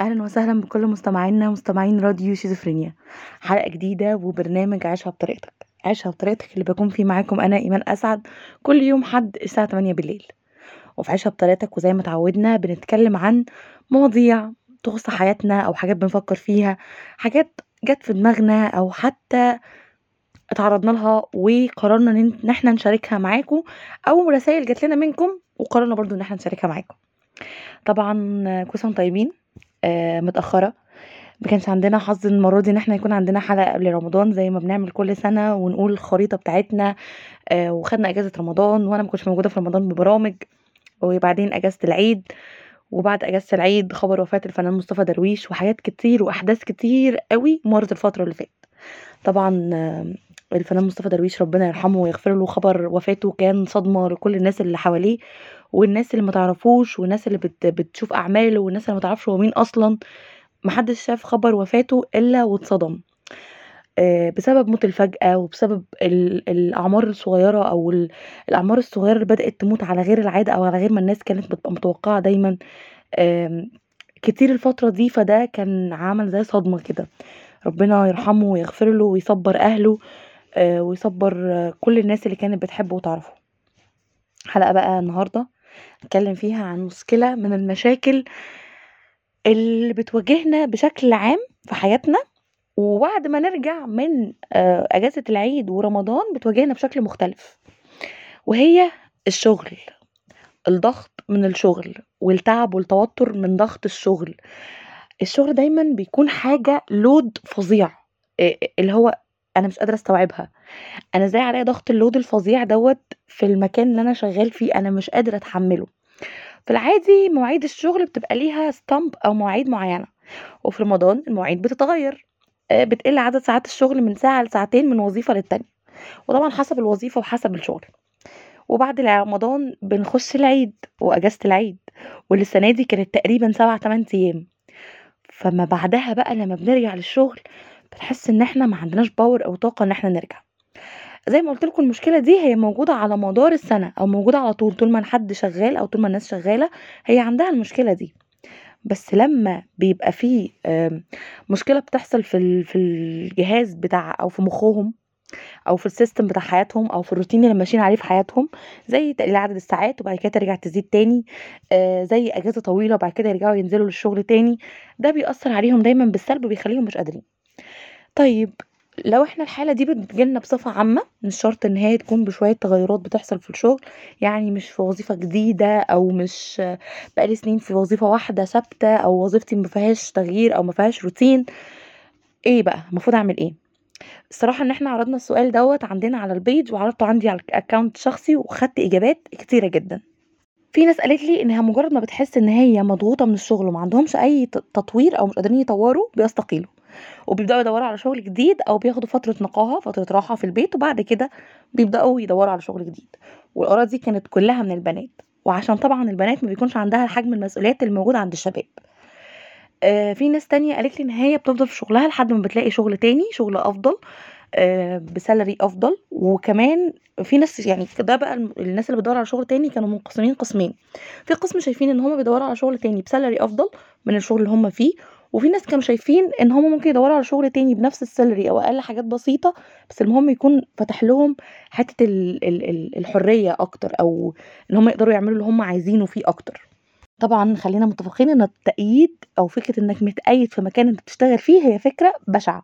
أهلا وسهلا بكل مستمعينا مستمعين راديو شيزوفرينيا. حلقة جديدة وبرنامج عيشها بطريقتك. عيشها بطريقتك اللي بكون فيه معاكم أنا إيمان أسعد. كل يوم حد الساعة 8 بالليل. وفي عيشها بطريقتك وزي ما اتعودنا بنتكلم عن مواضيع تخص حياتنا أو حاجات بنفكر فيها. حاجات جت في دماغنا أو حتى اتعرضنا لها وقررنا إن إحنا نشاركها معاكم أو رسائل جات لنا منكم وقررنا برضو إن إحنا نشاركها معاكم. طبعا كل سنه طيبين. آه متأخرة. ما كانش عندنا حظ المرة دي إن إحنا يكون عندنا حلقة قبل رمضان زي ما بنعمل كل سنة ونقول الخريطة بتاعتنا آه وخدنا إجازة رمضان وأنا ما كنتش موجودة في رمضان ببرامج وبعدين إجازة العيد وبعد إجازة العيد خبر وفاة الفنان مصطفى درويش وحاجات كتير وأحداث كتير قوي مرت الفترة اللي فاتت. طبعا آه، الفنان مصطفى درويش ربنا يرحمه ويغفر له خبر وفاته كان صدمة لكل الناس اللي حواليه. والناس اللي ما تعرفوش والناس اللي بت بتشوف أعماله والناس اللي ما تعرفش هو مين أصلا محدش شاف خبر وفاته إلا واتصدم. آه، بسبب موت الفجأة وبسبب ال- الأعمار الصغيرة أو ال- الأعمار الصغيرة اللي بدأت تموت على غير العادة أو على غير ما الناس كانت بتبقى متوقعة دايما. كتير الفترة دي فده كان عمل زي صدمة كده. ربنا يرحمه ويغفر له ويصبر أهله آه، ويصبر كل الناس اللي كانت بتحبه وتعرفه. حلقة بقى النهاردة. هنتكلم فيها عن مشكلة من المشاكل اللي بتواجهنا بشكل عام في حياتنا وبعد ما نرجع من آه، أجازة العيد ورمضان بتواجهنا بشكل مختلف وهي الشغل الضغط من الشغل والتعب والتوتر من ضغط الشغل. الشغل دايما بيكون حاجة لود فظيع إيه- اللي هو أنا مش قادرة أستوعبها. أنا إزاي عليا ضغط اللود الفظيع دوت في المكان اللي أنا شغال فيه؟ أنا مش قادرة أتحمله. في العادي مواعيد الشغل بتبقى ليها ستامب أو مواعيد معينة وفي رمضان المواعيد بتتغير. آه، بتقل عدد ساعات الشغل من ساعة لساعتين من وظيفة للتانية. وطبعا حسب الوظيفة وحسب الشغل. وبعد رمضان بنخش العيد وأجازة العيد واللي السنة دي كانت تقريبا سبع تمن أيام. فما بعدها بقى لما بنرجع للشغل بنحس إن إحنا ما عندناش power أو طاقة إن إحنا نرجع. زي ما قلت لكم المشكلة دي هي موجودة على مدار السنة أو موجودة على طول طول ما حد شغال أو طول ما الناس شغالة هي عندها المشكلة دي. بس لما بيبقى فيه آم، مشكلة بتحصل في في الجهاز بتاع أو في مخهم أو في ال system بتاع حياتهم أو في الروتين اللي ماشيين عليه في حياتهم زي تقليل عدد الساعات وبعد كده ترجع تزيد تاني آه زي أجازة طويلة وبعد كده يرجعوا ينزلوا للشغل تاني ده بيأثر عليهم دايما بالسلب وبيخليهم مش قادرين. طيب لو إحنا الحالة دي بتجيلنا بصفة عامة مش شرط إن هي تكون بشوية تغيرات بتحصل في الشغل يعني مش في وظيفة جديدة أو مش بقالي سنين في وظيفة واحدة ثابتة أو وظيفتي مفيهاش تغيير أو مفيهاش روتين. إيه بقى؟ المفروض أعمل إيه؟ الصراحة إن إحنا عرضنا السؤال دوت عندنا على ال page وعرضته عندي على ال account الشخصي وخدت إجابات كتيرة جدا. في ناس قالت لي إنها مجرد ما بتحس إن هي مضغوطة من الشغل وما عندهمش أي تطوير أو مش قادرين يطوروا بيستقيلوا. وبيبدأوا يدوروا على شغل جديد أو بياخدوا فترة نقاهة فترة راحة في البيت وبعد كده بيبدأوا يدوروا على شغل جديد. والاراء دي كانت كلها من البنات وعشان طبعا البنات ما بيكونش عندها حجم المسؤوليات اللي موجودة عند الشباب. آه، في ناس تانية قالت لي إن هي بتفضل في شغلها لحد ما بتلاقي شغل تاني شغل أفضل آه، بسالري أفضل. وكمان في ناس يعني ده بقى الناس اللي بتدور على شغل تاني كانوا منقسمين قسمين. في قسم شايفين إن هم بيدوروا على شغل تاني بسالري أفضل من الشغل اللي هم فيه وفي ناس كانوا شايفين إن هم ممكن يدوروا على شغل تاني بنفس السالري أو أقل حاجات بسيطة بس المهم يكون فاتح لهم حتة ال- ال- ال- الحرية أكتر أو إن هم يقدروا يعملوا اللي هم عايزينه فيه أكتر. طبعا خلينا متفقين إن التأييد أو فكرة إنك متأيد في مكان أنت بتشتغل فيه هي فكرة بشعة.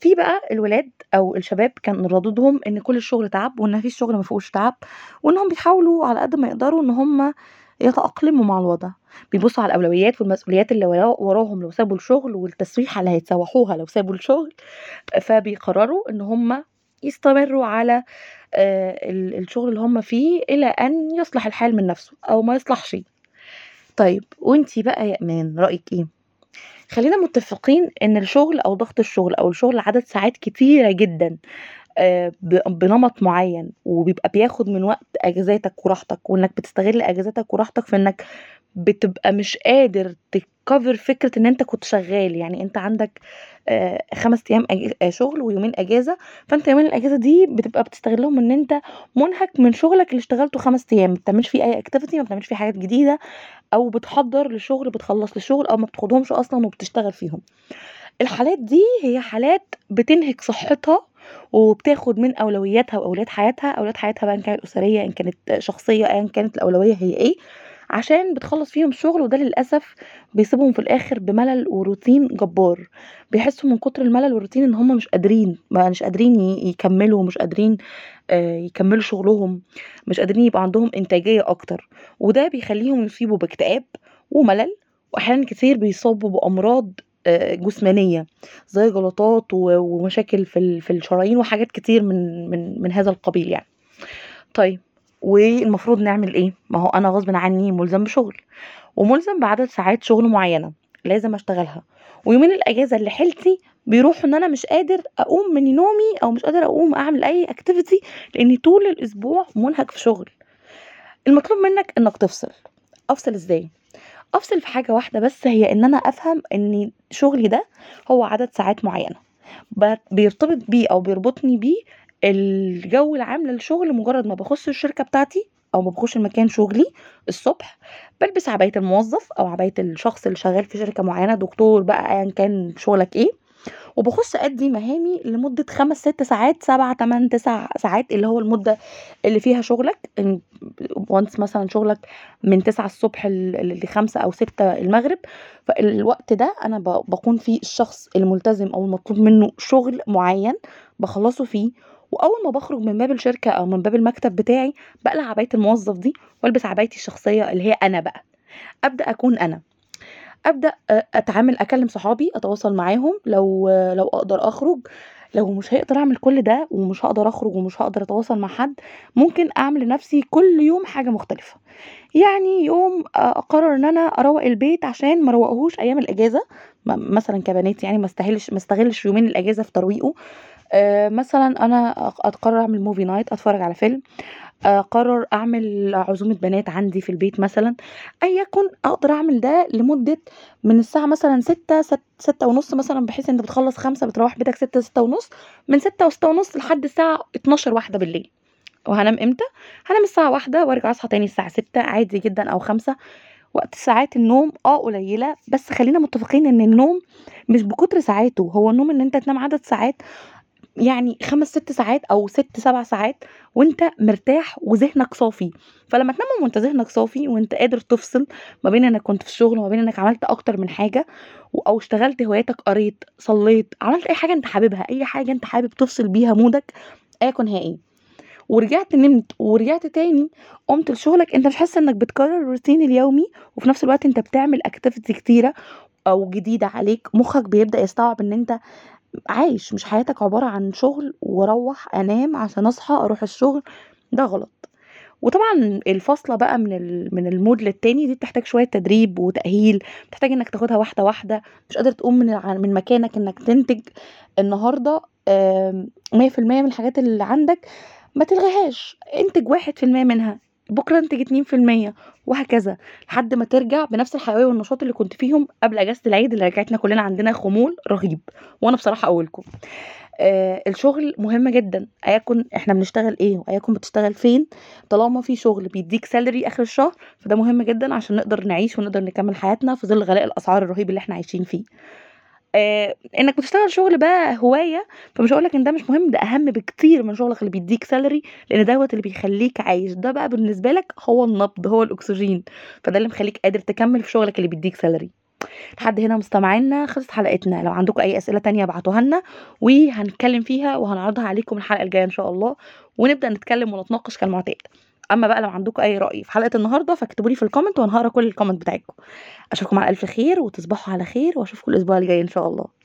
في بقى الولاد أو الشباب كان ردودهم إن كل الشغل تعب وإن مفيش شغل ما فيهوش تعب وإنهم بيحاولوا على قد ما يقدروا إن هم يتأقلموا مع الوضع. بيبصوا على الأولويات والمسؤوليات اللي ورا- وراهم لو سابوا الشغل والتسويحه اللي هيتسوحوها لو سابوا الشغل فبيقرروا إن هم يستمروا على آه، ال- الشغل اللي هم فيه إلى أن يصلح الحال من نفسه أو ما يصلحش. طيب وإنتي بقى يا أمان رأيك إيه؟ خلينا متفقين إن الشغل أو ضغط الشغل أو الشغل عدد ساعات كتيرة جدا بنمط معين وبيبقى بياخد من وقت أجازاتك وراحتك وإنك بتستغل أجازاتك وراحتك في إنك بتبقى مش قادر تكفر فكرة إن أنت كنت شغال، يعني أنت عندك آآ 5 أيام أج شغل ويومين أجازة، فأنت يومين الأجازة دي بتبقى بتستغلهم إن أنت مُنهك من شغلك اللي اشتغلته 5 أيام، ما بتعملش فيه أي activity ما بتعملش فيه حاجات جديدة، أو بتحضّر لشغل بتخلّص لشغل أو ما بتاخدهمش أصلًا وبتشتغل فيهم. الحالات دي هي حالات بتنهك صحتها وبتاخد من أولوياتها وأولويات حياتها، أولويات حياتها بقى إن كانت أسرية، إن كانت شخصية، أيًا كانت الأولوية هي إيه، عشان بتخلّص فيهم الشغل وده للأسف بيسيبهم في الآخر بملل وروتين جبار، بيحسّوا من كتر الملل والروتين إن هُم مش قادرين، مش قادرين يكمّلوا، مش قادرين آآ يكمّلوا شغلهم، مش قادرين يبقى عندهم إنتاجية أكتر، وده بيخلّيهم يصيبوا باكتئاب وملل، وأحيانًا كتير بيصابوا بأمراض آآ جسمانية زي جلطات ومشاكل في في الشرايين وحاجات كتير من من من هذا القبيل يعني. طيب والمفروض نعمل إيه؟ ما هو أنا غصبٍ عني مُلزم بشغل، ومُلزم بعدد ساعات شغل معيّنة لازم أشتغلها، ويومين الأجازة اللي حيلتي بيروحوا إن أنا مش قادر أقوم من نومي أو مش قادر أقوم أعمل أي activity لإني طول الأسبوع مُنهك في شغل. المطلوب منّك إنّك تفصل، أفصل إزاي؟ أفصل في حاجة واحدة بس هي إن أنا أفهم إن شغلي ده هو عدد ساعات معيّنة، ب بيرتبط بيه أو بيربطني بيه الجو العام للشغل مجرّد ما باخُش الشركة بتاعتي أو ما باخُش مكان شغلي الصبح، بالبس عباية الموظف أو عباية الشخص اللي شغال في شركة معيّنة، دكتور بقى أيًا كان شغلك إيه، وباخُش أأدّي مهامي لمدة 5، 6 ساعات، 7، 8، 9 ساعات اللي هو المدة اللي فيها شغلك. once مثلًا شغلك من 9:00 ص ل ل5 أو 6 المغرب، فالوقت ده أنا ب باكون فيه الشخص الملتزم أو المطلوب منّه شغل معيّن باخلّصه فيه، وأول ما باخرج من باب الشركة أو من باب المكتب بتاعي باقلع عباية الموظف دي والبس عبايتي الشخصية اللي هي أنا بقى، أبدأ أكون أنا. أبدأ أتعامل أكلّم صحابي، أتواصل معاهم لو لو أقدر أخرج، لو مش هاقدر أعمل كل ده ومش هاقدر أخرج ومش هاقدر أتواصل مع حد، ممكن أعمل لنفسي كل يوم حاجة مختلفة. يعني يوم أقرر إن أنا أروّق البيت عشان ما أروّقهوش أيام الإجازة، م مثلًا كبنات يعني ما استاهلش ما استغلش يومين الإجازة في ترويقه، مثلًا أنا أق أقرر أعمل movie night أتفرّج على فيلم، أقرر أعمل عزومة بنات عندي في البيت مثلًا، أيًا يكن أقدر أعمل ده لمدة من الساعة مثلًا 18:00 ست 18:30 مثلًا بحيث أنت بتخلّص 17:00 بتروّح بيتك 18:00، 18:30 من 18:00 و18:30 لحد الساعة 00:00، 01:00 وهانام إمتى؟ هانام الساعة 01:00 وأرجع أصحى تاني الساعة 06:00 عادي جدًا أو 05:00 وقت ساعات النوم آه قليلة، بس خلّينا متفقين إن النوم مش بكتر ساعاته، هو النوم إن أنت تنام عدد ساعات يعني 5، 6 ساعات أو 6، 7 ساعات وأنت مرتاح وذهنك صافي، فلمّا تنام وأنت ذهنك صافي وأنت قادر تفصل ما بين إنّك كنت في الشغل وما بين إنّك عملت أكتر من حاجة و أو اشتغلت هواياتك، قريت، صلّيت، عملت أي حاجة أنت حاببها، أي حاجة أنت حابب تفصل بيها مودك يكن هي إيه، ورجعت نمت ورجعت تاني قُمت لشغلك، أنت مش حاسس إنّك بتكرر الروتين اليومي وفي نفس الوقت أنت بتعمل activity كتيرة أو جديدة عليك، مُخّك بيبدأ يستوعب إن أنت عايش مش حياتك عبارة عن شغل وأروّح أنام عشان أصحى أروح الشغل، ده غلط. وطبعًا الفاصلة بقى من من الmood للتاني دي بتحتاج شوية تدريب وتأهيل، بتحتاج إنّك تاخدها واحدة، واحدة، مش قادر تقوم من من مكانك إنّك تنتج النهارده آمم 100% من الحاجات اللي عندك ما تلغيهاش، انتج 1% منها، بكرة انتج 2% وهكذا، لحد ما ترجع بنفس الحيوية والنشاط اللي كنت فيهم قبل إجازة العيد اللي رجعتنا كلّنا عندنا خمول رهيب، وأنا بصراحة أولكم. آآ الشغل مهم جدًا، أيًا يكن إحنا بنشتغل وأيًا يكن بتشتغل فين، طالما في شغل بيدّيك salary آخر الشهر، فده مهم جدًا عشان نقدر نعيش ونقدر نكمّل حياتنا في ظل غلاء الأسعار الرهيب اللي إحنا عايشين فيه. آآ إنّك بتشتغل شغل بقى هواية، فمش هاقول لك إن ده مش مهم، ده أهم بكتير من شغلك اللي بيدّيك salary لإن دوّة اللي بيخلّيك عايش، ده بقى بالنسبة لك هو النبض، هو الأكسجين، فده اللي مخلّيك قادر تكمّل في شغلك اللي بيدّيك salary. لحد هنا مستمعينا خلصت حلقتنا، لو عندكم أي أسئلة تانية ابعتوها لنا وهنتكلّم فيها وهنعرضها عليكم الحلقة الجاية إن شاء الله، ونبدأ نتكلّم ونتناقش كالمعتاد. أمّا بقى لو عندكم أي رأي في حلقة النهارده فاكتبوا لي في الcomment وأنا هاقرا كل الcomment بتاعتكم. أشوفكم على ألف خير وتصبحوا على خير وأشوفكم الأسبوع الجاي إن شاء الله.